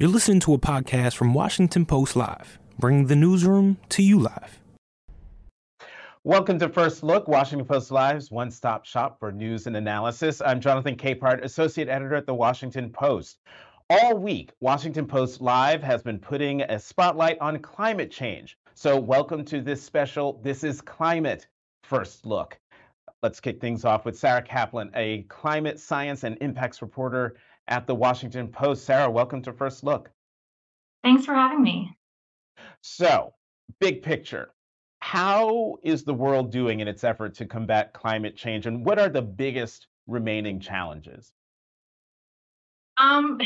You're listening to a podcast from Washington Post Live, bringing the newsroom to you live. Welcome to First Look, Washington Post Live's one stop shop for news and analysis. I'm Jonathan Capehart, Associate Editor at the Washington Post. All week, Washington Post Live has been putting a spotlight on climate change. So, welcome to this special This is Climate First Look. Let's kick things off with Sarah Kaplan, a climate science and impacts reporter at the Washington Post. Sarah, welcome to First Look. Thanks for having me. So, big picture. How is the world doing in its effort to combat climate change, and what are the biggest remaining challenges? Um,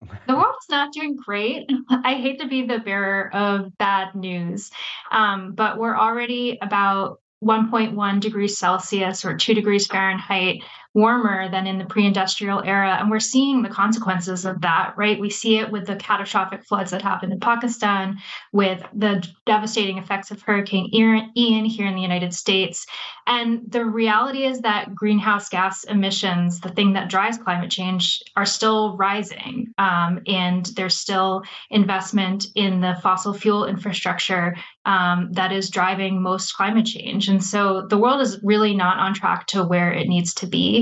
the world's not doing great. I hate to be the bearer of bad news, um, but we're already about 1.1 degrees Celsius or 2 degrees Fahrenheit warmer than in the pre-industrial era and we're seeing the consequences of that right? We see it with the catastrophic floods that happened in pakistan with the devastating effects of hurricane ian here in the united states. And the reality is that greenhouse gas emissions the thing that drives climate change are still rising um, and there's still investment in the fossil fuel infrastructure um, that is driving most climate change. And so the world is really not on track to where it needs to be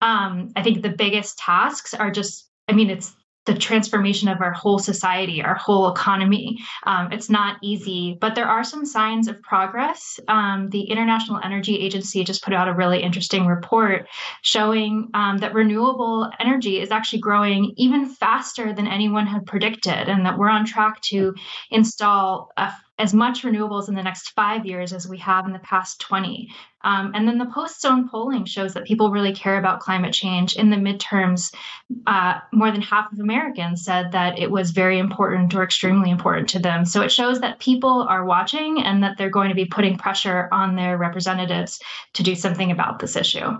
um, I think the biggest tasks are just, I mean, it's the transformation of our whole society, our whole economy. Um, it's not easy, but there are some signs of progress. Um, the International Energy Agency just put out a really interesting report showing um, that renewable energy is actually growing even faster than anyone had predicted, and that we're on track to install a as much renewables in the next five years as we have in the past 20. Um, and then the Post's own polling shows that people really care about climate change. In the midterms, uh, more than half of Americans said that it was very important or extremely important to them. So it shows that people are watching and that they're going to be putting pressure on their representatives to do something about this issue.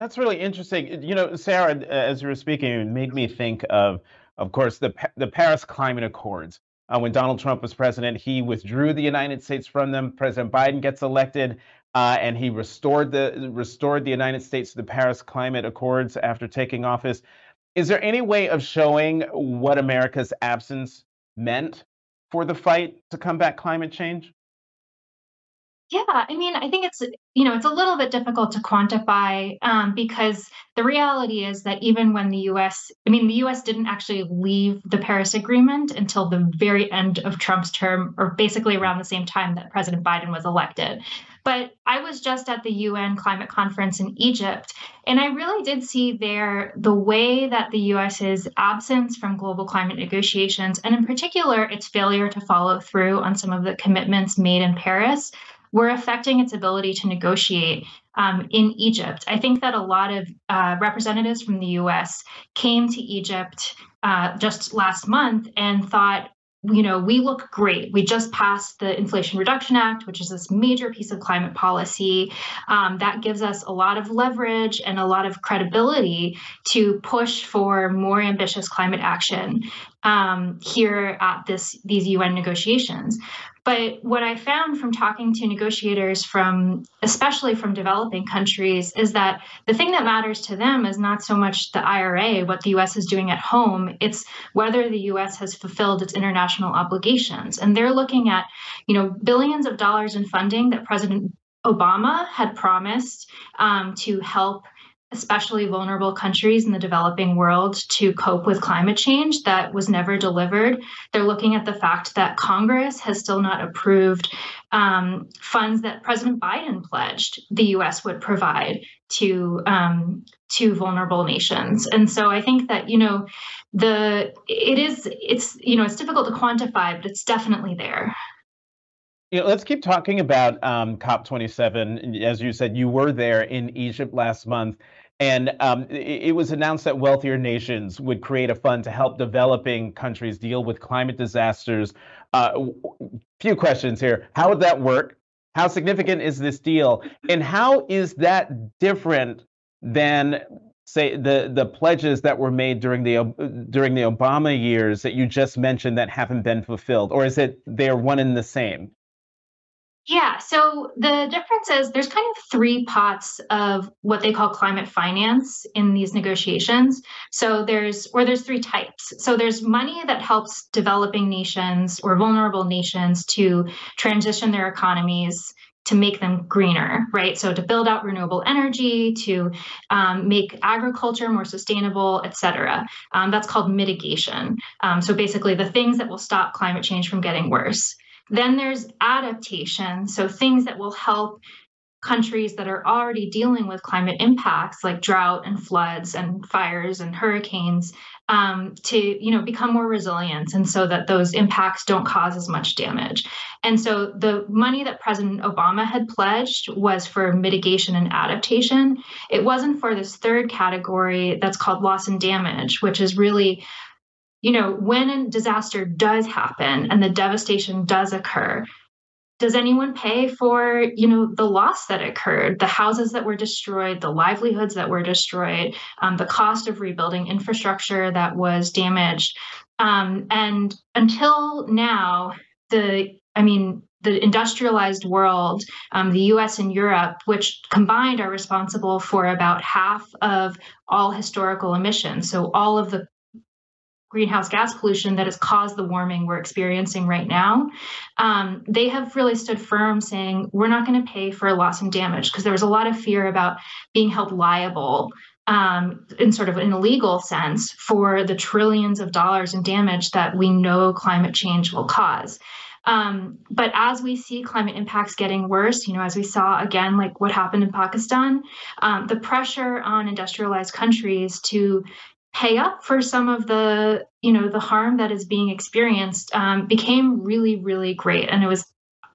That's really interesting. You know, Sarah, as you were speaking, it made me think of, of course, the the Paris Climate Accords uh, when Donald Trump was president, he withdrew the United States from them. President Biden gets elected, uh, and he restored the restored the United States to the Paris Climate Accords after taking office. Is there any way of showing what America's absence meant for the fight to combat climate change? Yeah, I mean, I think it's you know it's a little bit difficult to quantify um, because the reality is that even when the U.S. I mean, the U.S. didn't actually leave the Paris Agreement until the very end of Trump's term, or basically around the same time that President Biden was elected. But I was just at the UN climate conference in Egypt, and I really did see there the way that the US's absence from global climate negotiations, and in particular its failure to follow through on some of the commitments made in Paris were affecting its ability to negotiate um, in Egypt. I think that a lot of uh, representatives from the US came to Egypt uh, just last month and thought, you know, we look great. We just passed the Inflation Reduction Act, which is this major piece of climate policy um, that gives us a lot of leverage and a lot of credibility to push for more ambitious climate action um, here at this these UN negotiations. But what I found from talking to negotiators from, especially from developing countries, is that the thing that matters to them is not so much the IRA, what the US is doing at home, it's whether the US has fulfilled its international obligations. And they're looking at, you know, billions of dollars in funding that President Obama had promised um, to help especially vulnerable countries in the developing world to cope with climate change that was never delivered. They're looking at the fact that Congress has still not approved um, funds that President Biden pledged the U.S. would provide to um, to vulnerable nations. And so I think that you know the it is it's you know it's difficult to quantify, but it's definitely there. Yeah, let's keep talking about um, COP27. As you said, you were there in Egypt last month. And um, it, was announced that wealthier nations would create a fund to help developing countries deal with climate disasters. Uh, few questions here. How would that work? How significant is this deal? And how is that different than say the the pledges that were made during the during the Obama years that you just mentioned that haven't been fulfilled or is it they're one and the same Yeah, so the difference is there's kind of three pots of what they call climate finance in these negotiations. So there's, or there's three types. So there's money that helps developing nations or vulnerable nations to transition their economies to make them greener, right? So to build out renewable energy, to um, make agriculture more sustainable, et cetera. Um, that's called mitigation. Um, so basically, the things that will stop climate change from getting worse. Then there's adaptation, so things that will help countries that are already dealing with climate impacts like drought and floods and fires and hurricanes um, to you know become more resilient and so that those impacts don't cause as much damage. And so the money that president obama had pledged was for mitigation and adaptation. It wasn't for this third category that's called loss and damage which is really you know, when a disaster does happen and the devastation does occur, does anyone pay for you know the loss that occurred the houses that were destroyed the livelihoods that were destroyed um, the cost of rebuilding infrastructure that was damaged? Um, and until now the i mean the industrialized world um, the us and europe which combined are responsible for about half of all historical emissions so all of the greenhouse gas pollution that has caused the warming we're experiencing right now, um, they have really stood firm saying we're not going to pay for loss and damage because there was a lot of fear about being held liable um, in sort of an illegal sense for the trillions of dollars in damage that we know climate change will cause. Um, but as we see climate impacts getting worse, you know, as we saw again, like what happened in Pakistan, um, the pressure on industrialized countries to pay up for some of the you know the harm that is being experienced um, became really really great. And it was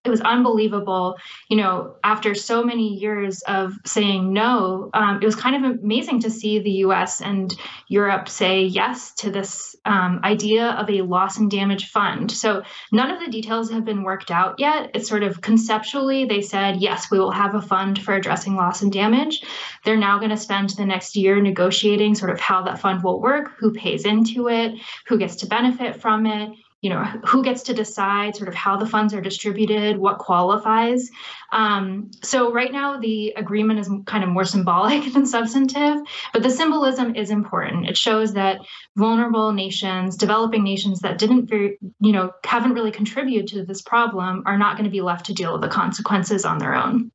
it was unbelievable you know after so many years of saying no um, it was kind of amazing to see the us and europe say yes to this um, idea of a loss and damage fund. So none of the details have been worked out yet. It's sort of conceptually they said yes we will have a fund for addressing loss and damage. They're now going to spend the next year negotiating sort of how that fund will work who pays into it who gets to benefit from it you know who gets to decide sort of how the funds are distributed what qualifies. Um, so right now the agreement is kind of more symbolic than substantive but the symbolism is important. It shows that vulnerable nations developing nations that didn't very you know haven't really contributed to this problem are not going to be left to deal with the consequences on their own.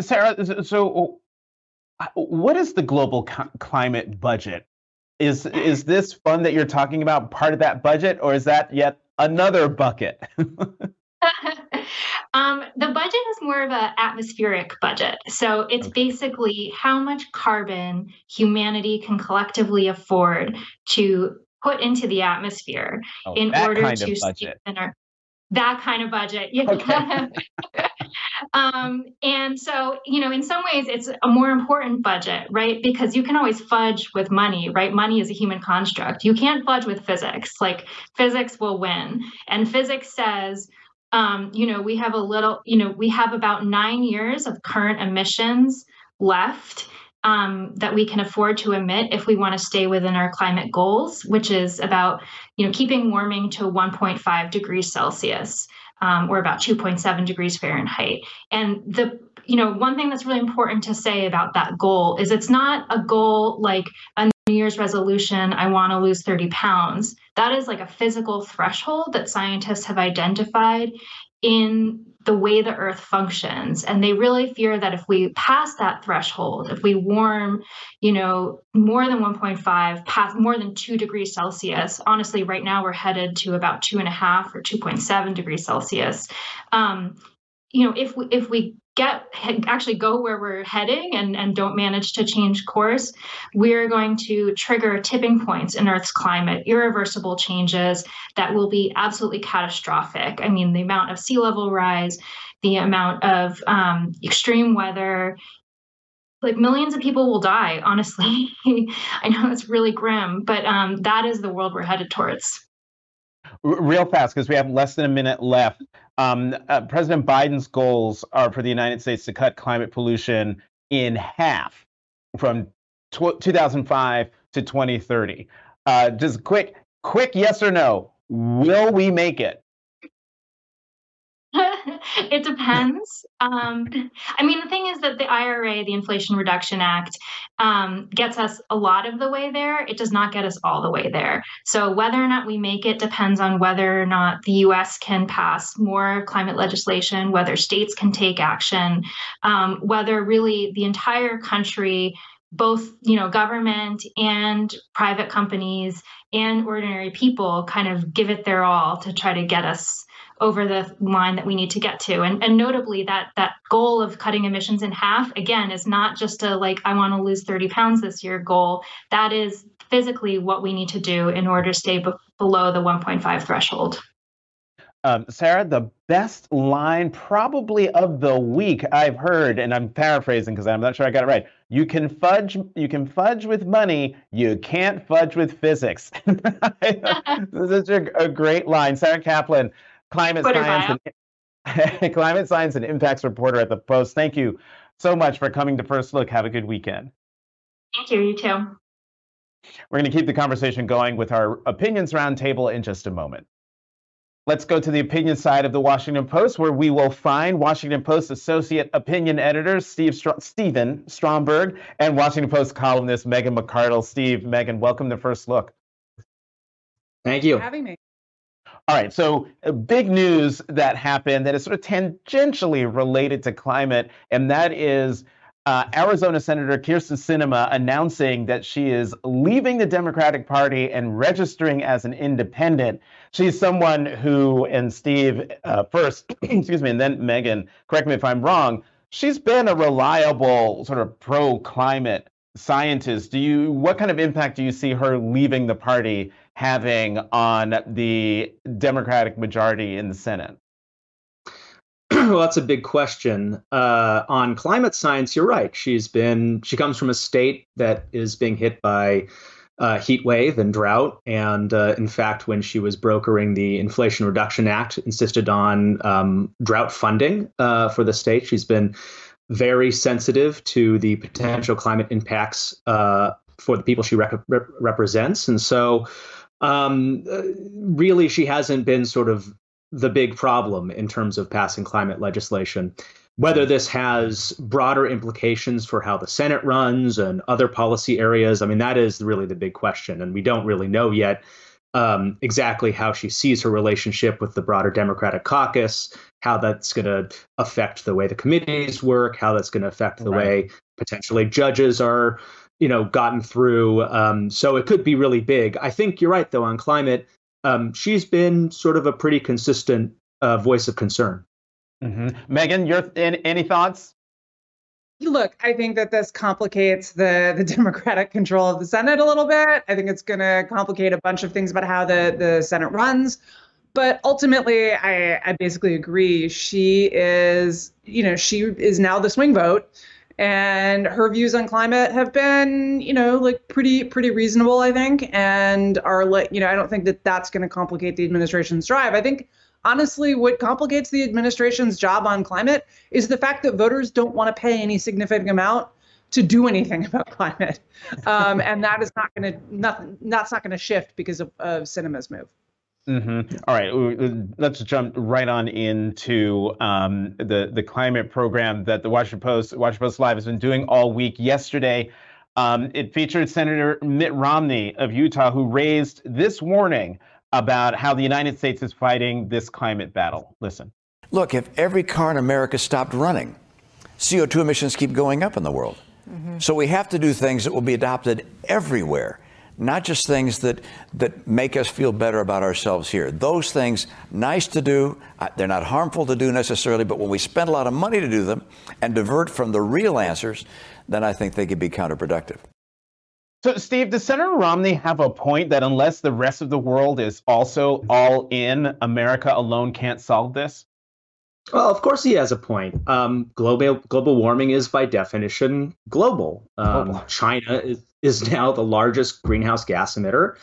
Sarah so uh, what is the global climate budget is is this fund that you're talking about part of that budget, or is that yet another bucket? um, the budget is more of an atmospheric budget. So it's okay. basically how much carbon humanity can collectively afford to put into the atmosphere oh, in order to strengthen our that kind of budget. Yeah. Okay. um, and so, you know, in some ways, it's a more important budget, right? Because you can always fudge with money, right? Money is a human construct. You can't fudge with physics. Like physics will win, and physics says. Um, you know, we have a little, you know, we have about nine years of current emissions left um, that we can afford to emit if we want to stay within our climate goals, which is about you know keeping warming to 1.5 degrees Celsius um, or about 2.7 degrees Fahrenheit. And the you know one thing that's really important to say about that goal is it's not a goal like a New Year's resolution, I want to lose 30 pounds. That is like a physical threshold that scientists have identified in the way the earth functions. And they really fear that if we pass that threshold if we warm you know more than 1.5 past more than 2 degrees celsius honestly right now we're headed to about 2.5 or 2.7 degrees celsius um, you know if we if we get actually go where we're heading and, and don't manage to change course, we're going to trigger tipping points in Earth's climate, irreversible changes that will be absolutely catastrophic. I mean, the amount of sea level rise, the amount of um, extreme weather, like millions of people will die, honestly. I know it's really grim, but um, that is the world we're headed towards real fast because we have less than a minute left. Um, uh, President Biden's goals are for the United States to cut climate pollution in half from tw- 2005 to 2030. Uh, just quick, quick yes or no. Will we make it? it depends. Um, I mean, the thing is that the IRA, the Inflation Reduction Act, um, gets us a lot of the way there. It does not get us all the way there. So, whether or not we make it depends on whether or not the US can pass more climate legislation, whether states can take action, um, whether really the entire country both you know government and private companies and ordinary people kind of give it their all to try to get us over the line that we need to get to. And, and notably that that goal of cutting emissions in half again is not just a like i want to lose 30 pounds this year goal. That is physically what we need to do in order to stay below the 1.5 threshold um, Sarah, the best line probably of the week I've heard, and I'm paraphrasing because I'm not sure I got it right. You can fudge, you can fudge with money, you can't fudge with physics. this is a, great line. Sarah Kaplan, climate Twitter science, and, climate science and impacts reporter at the Post. Thank you so much for coming to First Look. Have a good weekend. Thank you. You too. We're going to keep the conversation going with our opinions roundtable in just a moment. Let's go to the opinion side of the Washington Post, where we will find Washington Post associate opinion editor Steve Str- Stephen Stromberg and Washington Post columnist Megan McArdle. Steve, Megan, welcome to First Look. Thank you. For having me. All right, so uh, big news that happened that is sort of tangentially related to climate, and that is uh, Arizona Senator Kyrsten Sinema announcing that she is leaving the Democratic Party and registering as an independent. She's someone who, and Steve uh, first, excuse me, and then Megan, correct me if I'm wrong, she's been a reliable sort of pro climate scientist. Do you, what kind of impact do you see her leaving the party having on the Democratic majority in the Senate? well, that's a big question. Uh, on climate science, you're right. She's been she comes from a state that is being hit by uh, heat wave and drought, and uh, in fact, when she was brokering the Inflation Reduction Act, insisted on um, drought funding uh, for the state. She's been very sensitive to the potential climate impacts uh, for the people she rep- rep- represents, and so. Um, uh, really, she hasn't been sort of the big problem in terms of passing climate legislation. Whether this has broader implications for how the Senate runs and other policy areas, I mean, that is really the big question. And we don't really know yet um, exactly how she sees her relationship with the broader Democratic caucus, how that's going to affect the way the committees work, how that's going to affect the right. way potentially judges are, you know, gotten through. Um, so it could be really big. I think you're right, though, on climate um, she's been sort of a pretty consistent uh, voice of concern. Mm-hmm. Megan, your any, any thoughts? Look, I think that this complicates the the Democratic control of the Senate a little bit. I think it's going to complicate a bunch of things about how the the Senate runs. But ultimately, I, I basically agree. She is, you know, she is now the swing vote and her views on climate have been you know like pretty pretty reasonable i think and are like you know i don't think that that's going to complicate the administration's drive. I think honestly what complicates the administration's job on climate is the fact that voters don't want to pay any significant amount to do anything about climate. Um, and that is not going to nothing that's not going to shift because of, of Sinema's move Mm-hmm. All right, let's jump right on into um, the the climate program that the Washington Post Washington Post Live has been doing all week. Yesterday, um, it featured Senator Mitt Romney of Utah, who raised this warning about how the United States is fighting this climate battle. Listen. Look, if every car in America stopped running, CO2 emissions keep going up in the world. Mm-hmm. So we have to do things that will be adopted everywhere not just things that that make us feel better about ourselves here. Those things nice to do, uh, they're not harmful to do necessarily, but when we spend a lot of money to do them and divert from the real answers, then I think they could be counterproductive. So, Steve, does Senator Romney have a point that unless the rest of the world is also all in, America alone can't solve this? Well, of course he has a point. Um, global global warming is by definition global. Um, China is, is now the largest greenhouse gas emitter.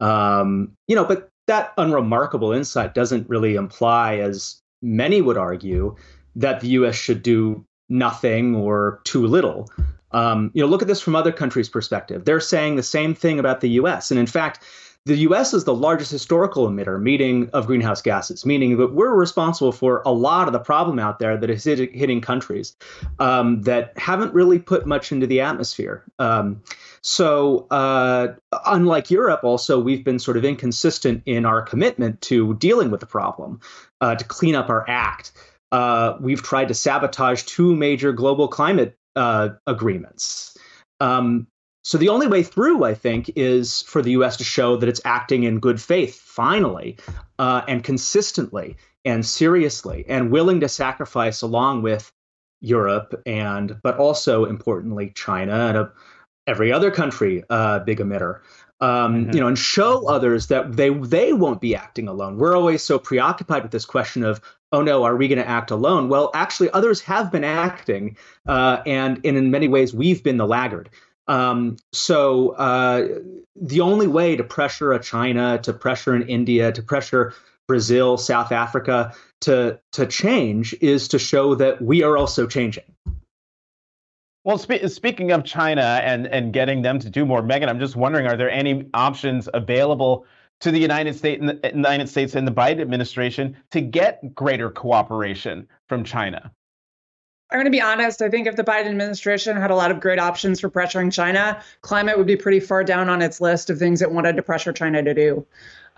Um, you know, but that unremarkable insight doesn't really imply, as many would argue, that the U.S. should do nothing or too little. Um, you know, look at this from other countries' perspective. They're saying the same thing about the U.S. And in fact, the US is the largest historical emitter meaning of greenhouse gases, meaning that we're responsible for a lot of the problem out there that is hitting countries um, that haven't really put much into the atmosphere. Um, so, uh, unlike Europe, also, we've been sort of inconsistent in our commitment to dealing with the problem, uh, to clean up our act. Uh, we've tried to sabotage two major global climate uh, agreements. Um, so the only way through, I think, is for the U.S. to show that it's acting in good faith, finally, uh, and consistently, and seriously, and willing to sacrifice along with Europe and, but also importantly, China and a, every other country, uh, big emitter. Um, mm-hmm. You know, and show others that they they won't be acting alone. We're always so preoccupied with this question of, oh no, are we going to act alone? Well, actually, others have been acting, uh, and, and in many ways, we've been the laggard. Um, so uh, the only way to pressure a China, to pressure an India, to pressure Brazil, South Africa to to change is to show that we are also changing. Well, spe- speaking of China and and getting them to do more, Megan, I'm just wondering, are there any options available to the United States, the United States and the Biden administration to get greater cooperation from China? I'm going to be honest. I think if the Biden administration had a lot of great options for pressuring China, climate would be pretty far down on its list of things it wanted to pressure China to do.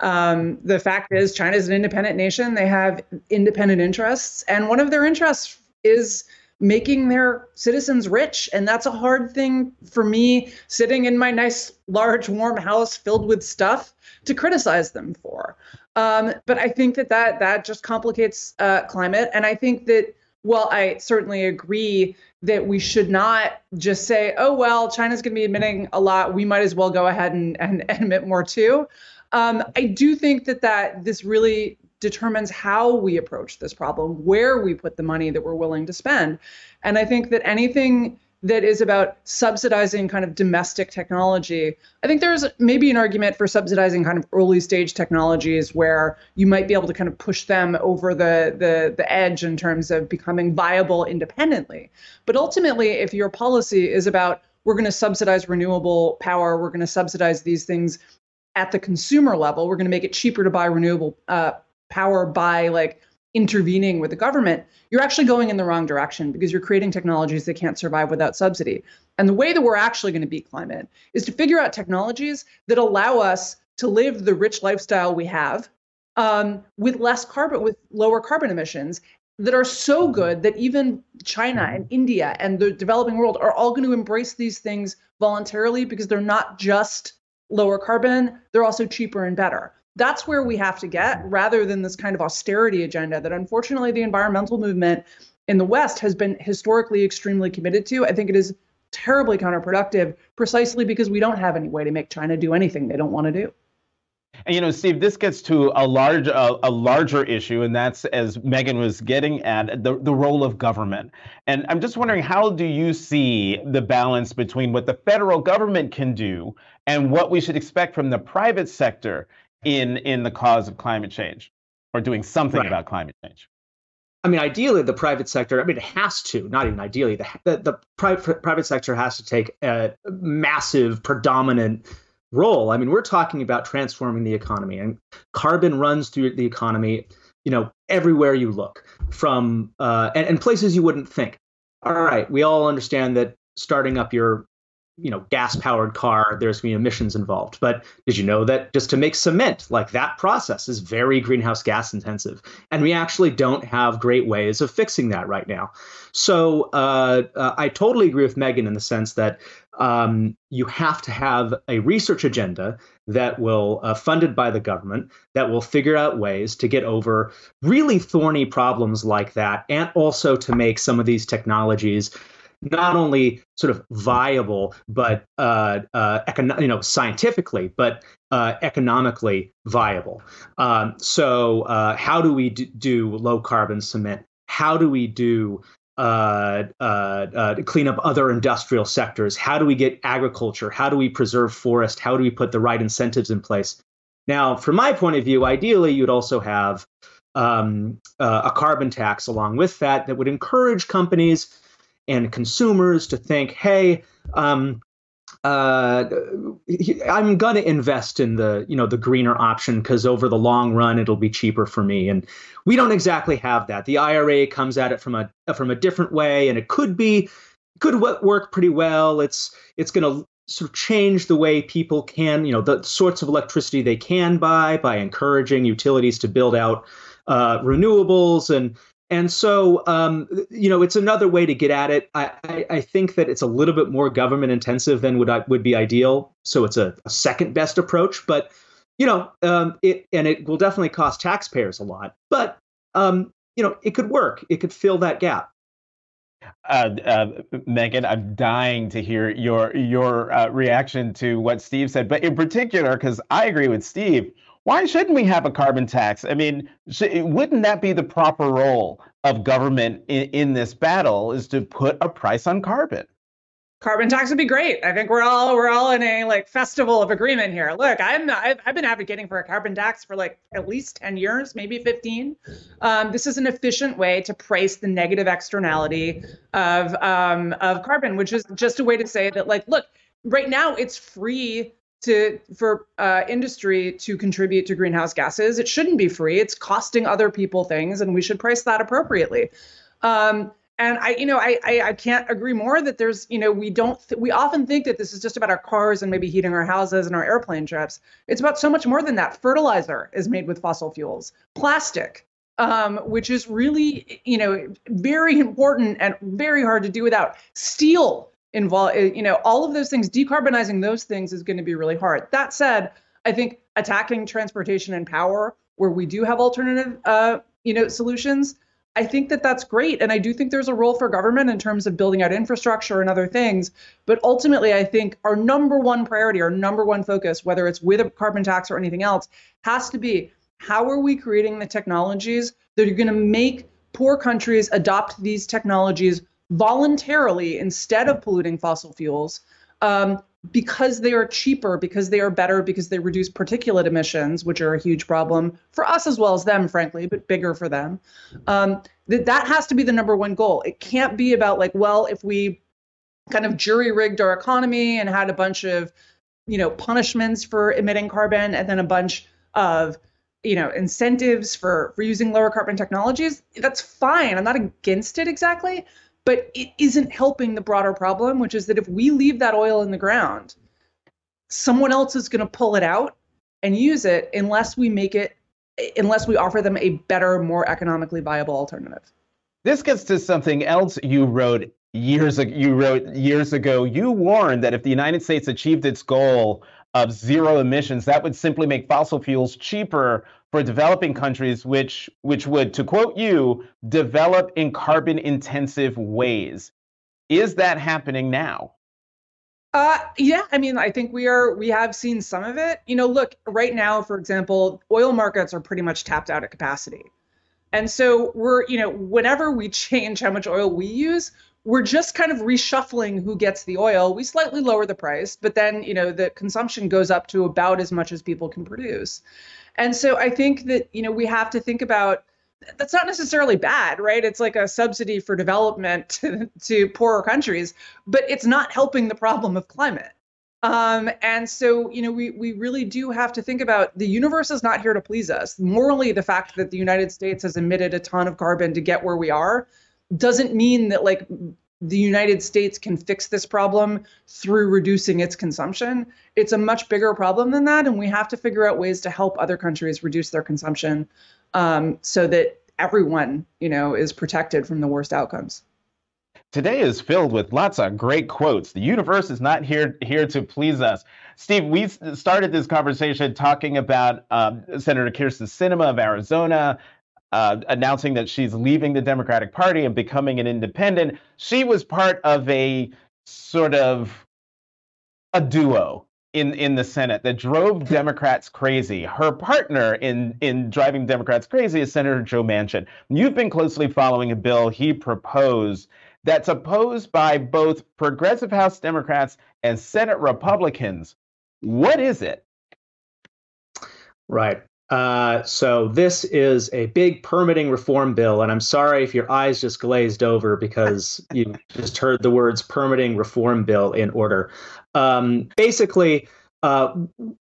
Um, the fact is, China is an independent nation. They have independent interests, and one of their interests is making their citizens rich. And that's a hard thing for me, sitting in my nice, large, warm house filled with stuff, to criticize them for. Um, but I think that that that just complicates uh, climate, and I think that well, I certainly agree that we should not just say, oh, well, China's going to be emitting a lot. We might as well go ahead and, and, and emit more too. Um, I do think that, that this really determines how we approach this problem, where we put the money that we're willing to spend. And I think that anything that is about subsidizing kind of domestic technology. I think there's maybe an argument for subsidizing kind of early stage technologies where you might be able to kind of push them over the the the edge in terms of becoming viable independently. But ultimately, if your policy is about we're going to subsidize renewable power, we're going to subsidize these things at the consumer level, we're going to make it cheaper to buy renewable uh, power by like intervening with the government, you're actually going in the wrong direction because you're creating technologies that can't survive without subsidy. And the way that we're actually going to beat climate is to figure out technologies that allow us to live the rich lifestyle we have um, with less carbon, with lower carbon emissions that are so good that even China and India and the developing world are all going to embrace these things voluntarily because they're not just lower carbon, they're also cheaper and better that's where we have to get rather than this kind of austerity agenda that unfortunately the environmental movement in the West has been historically extremely committed to. I think it is terribly counterproductive precisely because we don't have any way to make China do anything they don't want to do. And you know, Steve, this gets to a large, uh, a larger issue, and that's as Megan was getting at the the role of government. And I'm just wondering, how do you see the balance between what the federal government can do and what we should expect from the private sector in in the cause of climate change or doing something right. about climate change? I mean, ideally, the private sector, I mean, it has to, not even ideally, the, the, the private, private sector has to take a massive, predominant role. I mean, we're talking about transforming the economy, and carbon runs through the economy, you know, everywhere you look, from uh, and, and places you wouldn't think. All right, we all understand that starting up your you know gas powered car there's going to be emissions involved. But did you know that just to make cement like that process is very greenhouse gas intensive? And we actually don't have great ways of fixing that right now. So uh, uh, i totally agree with megan in the sense that um, you have to have a research agenda that will uh, funded by the government that will figure out ways to get over really thorny problems like that and also to make some of these technologies not only sort of viable, but uh, uh, you know scientifically, but uh, economically viable. Um, so, uh, how do we d- do low carbon cement? How do we do uh, uh, clean up other industrial sectors? How do we get agriculture? How do we preserve forest? How do we put the right incentives in place? Now, from my point of view, ideally, you'd also have um, a carbon tax along with that that would encourage companies and consumers to think, hey, um, uh, I'm going to invest in the you know the greener option because over the long run it'll be cheaper for me. And we don't exactly have that. The IRA comes at it from a from a different way, and it could be could work pretty well. It's it's going to sort of change the way people can you know the sorts of electricity they can buy by encouraging utilities to build out uh, renewables and and so, um, you know, it's another way to get at it. I, I, I, think that it's a little bit more government intensive than would would be ideal. So it's a, a second best approach, but you know, um, it and it will definitely cost taxpayers a lot. But um, you know, it could work. It could fill that gap. Uh, uh, Megan, I'm dying to hear your your uh, reaction to what Steve said, but in particular, because I agree with Steve why shouldn't we have a carbon tax? I mean, wouldn't that be the proper role of government in, in this battle is to put a price on carbon? Carbon tax would be great. I think we're all we're all in a like festival of agreement here. Look, I'm I've, I've been advocating for a carbon tax for like at least 10 years, maybe 15. Um, this is an efficient way to price the negative externality of um, of carbon, which is just a way to say that like, look, right now it's free to for uh, industry to contribute to greenhouse gases. It shouldn't be free. It's costing other people things, and we should price that appropriately. Um, and I, you know, I, I, I can't agree more that there's, you know, we don't, th- we often think that this is just about our cars and maybe heating our houses and our airplane trips. It's about so much more than that. Fertilizer is made with fossil fuels, plastic, um, which is really, you know, very important and very hard to do without. Steel involve eh, you know all of those things decarbonizing those things is going to be really hard. That said i think attacking transportation and power where we do have alternative uh, you know solutions i think that that's great. And i do think there's a role for government in terms of building out infrastructure and other things. But ultimately i think our number one priority our number one focus whether it's with a carbon tax or anything else has to be how are we creating the technologies that are going to make poor countries adopt these technologies voluntarily instead of polluting fossil fuels um, because they are cheaper, because they are better, because they reduce particulate emissions, which are a huge problem for us as well as them, frankly, but bigger for them. Um, that that has to be the number one goal. It can't be about like, well, if we kind of jury rigged our economy and had a bunch of, you know, punishments for emitting carbon and then a bunch of you know incentives for for using lower carbon technologies that's fine i'm not against it exactly but it isn't helping the broader problem, which is that if we leave that oil in the ground, someone else is going to pull it out and use it unless we make it, unless we offer them a better, more economically viable alternative. This gets to something else you wrote years ago. You wrote years ago. You warned that if the United States achieved its goal of zero emissions, that would simply make fossil fuels cheaper for developing countries, which which would, to quote you, develop in carbon intensive ways. Is that happening now? Uh, yeah, I mean, I think we are. We have seen some of it. You know, look, right now, for example, oil markets are pretty much tapped out at capacity, and so we're, you know, whenever we change how much oil we use, we're just kind of reshuffling who gets the oil. We slightly lower the price, but then, you know, the consumption goes up to about as much as people can produce. And so I think that, you know, we have to think about that's not necessarily bad, right? It's like a subsidy for development to, to poorer countries, but it's not helping the problem of climate. Um, and so, you know, we, we really do have to think about the universe is not here to please us. Morally, the fact that the United States has emitted a ton of carbon to get where we are doesn't mean that like the United States can fix this problem through reducing its consumption. It's a much bigger problem than that, and we have to figure out ways to help other countries reduce their consumption um, so that everyone, you know, is protected from the worst outcomes. Today is filled with lots of great quotes. The universe is not here here to please us. Steve, we started this conversation talking about um, Senator Kyrsten Sinema of Arizona, uh, announcing that she's leaving the Democratic Party and becoming an independent. She was part of a sort of a duo in in the Senate that drove Democrats crazy. Her partner in in driving Democrats crazy is Senator Joe Manchin. You've been closely following a bill he proposed that's opposed by both progressive House Democrats and Senate Republicans. What is it? Right. Uh, so this is a big permitting reform bill, and I'm sorry if your eyes just glazed over because you just heard the words permitting reform bill in order. Um, basically, uh,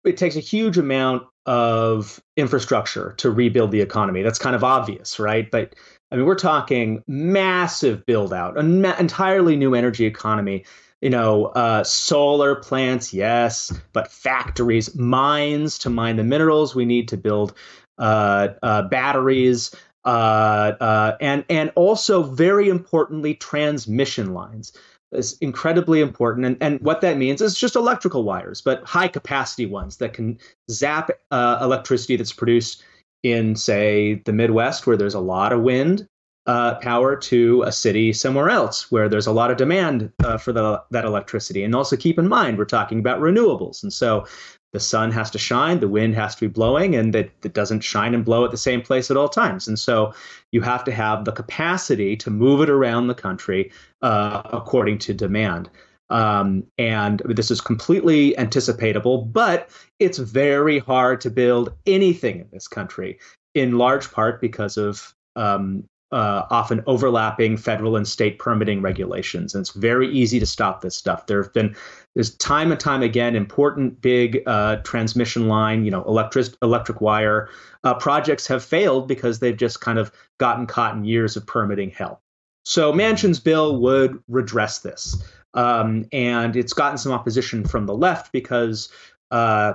it takes a huge amount of infrastructure to rebuild the economy. That's kind of obvious, right? But I mean, we're talking massive build out, an ma- entirely new energy economy you know, uh, solar plants, yes, but factories, mines to mine the minerals we need to build uh, uh, batteries, uh, uh, and and also very importantly, transmission lines is incredibly important. And, and what that means is just electrical wires, but high capacity ones that can zap uh, electricity that's produced in, say, the Midwest, where there's a lot of wind uh, power to a city somewhere else where there's a lot of demand uh, for the, that electricity. And also keep in mind, we're talking about renewables. And so the sun has to shine, the wind has to be blowing, and that it doesn't shine and blow at the same place at all times. And so you have to have the capacity to move it around the country uh, according to demand. Um, and this is completely anticipatable, but it's very hard to build anything in this country, in large part because of um, uh, often overlapping federal and state permitting regulations. And it's very easy to stop this stuff. There have been, there's time and time again, important big uh, transmission line, you know, electric electric wire uh, projects have failed because they've just kind of gotten caught in years of permitting hell. So Manchin's bill would redress this. Um, and it's gotten some opposition from the left because uh,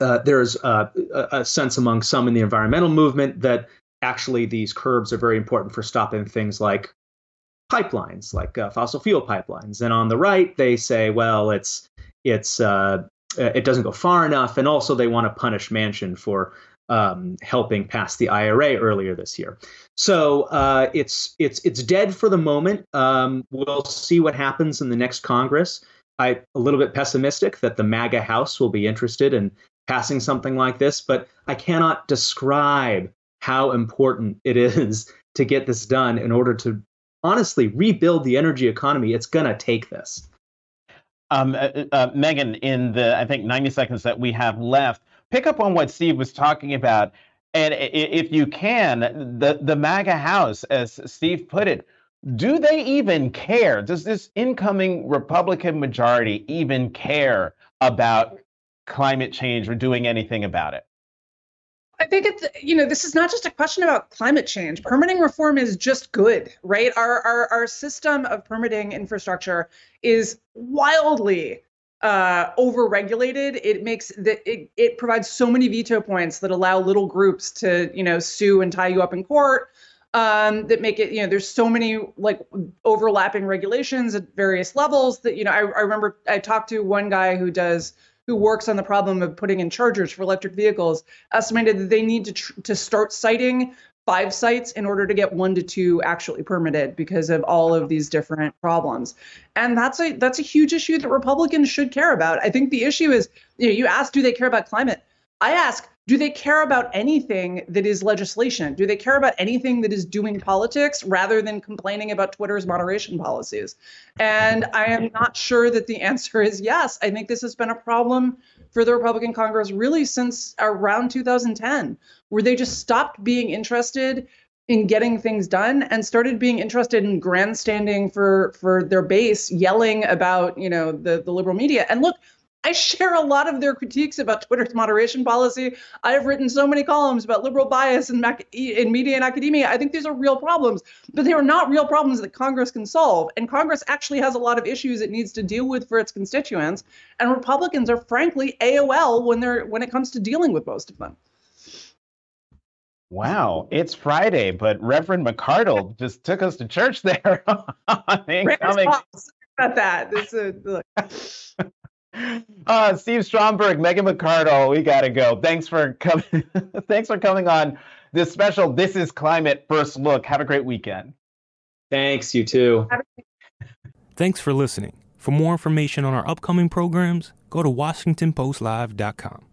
uh, there's uh, a sense among some in the environmental movement that actually these curbs are very important for stopping things like pipelines, like uh, fossil fuel pipelines. And on the right, they say, well, it's it's uh, it doesn't go far enough, and also they want to punish Manchin for um, helping pass the IRA earlier this year. So uh, it's it's it's dead for the moment. Um, we'll see what happens in the next Congress. I'm a little bit pessimistic that the MAGA House will be interested in passing something like this, but I cannot describe how important it is to get this done in order to honestly rebuild the energy economy. It's going to take this. Um, uh, uh, Megan, in the I think 90 seconds that we have left, pick up on what Steve was talking about. And if you can, the, the MAGA House, as Steve put it, do they even care? Does this incoming Republican majority even care about climate change or doing anything about it? I think it's you know this is not just a question about climate change. Permitting reform is just good, right? Our our our system of permitting infrastructure is wildly uh, overregulated. It makes that it, it provides so many veto points that allow little groups to you know sue and tie you up in court. Um, that make it you know there's so many like overlapping regulations at various levels that you know I, I remember I talked to one guy who does who works on the problem of putting in chargers for electric vehicles estimated that they need to tr- to start siting five sites in order to get one to two actually permitted because of all of these different problems. And that's a that's a huge issue that republicans should care about. I think the issue is you know you ask do they care about climate i ask do they care about anything that is legislation? Do they care about anything that is doing politics rather than complaining about Twitter's moderation policies? And I am not sure that the answer is yes. I think this has been a problem for the Republican Congress really since around 2010, where they just stopped being interested in getting things done and started being interested in grandstanding for for their base yelling about you know the the liberal media and look I share a lot of their critiques about Twitter's moderation policy. I have written so many columns about liberal bias in, mac- in media and academia. I think these are real problems, but they are not real problems that Congress can solve. And Congress actually has a lot of issues it needs to deal with for its constituents. And Republicans are frankly AWOL when they're when it comes to dealing with most of them. Wow, it's Friday, but Reverend McArdle just took us to church there. On incoming. About that. This is, uh, Steve Stromberg, Megan McArdle, we gotta go. Thanks for coming. Thanks for coming on this special This Is Climate First Look. Have a great weekend. Thanks, you too. Thanks for listening. For more information on our upcoming programs, go to WashingtonPostLive.com.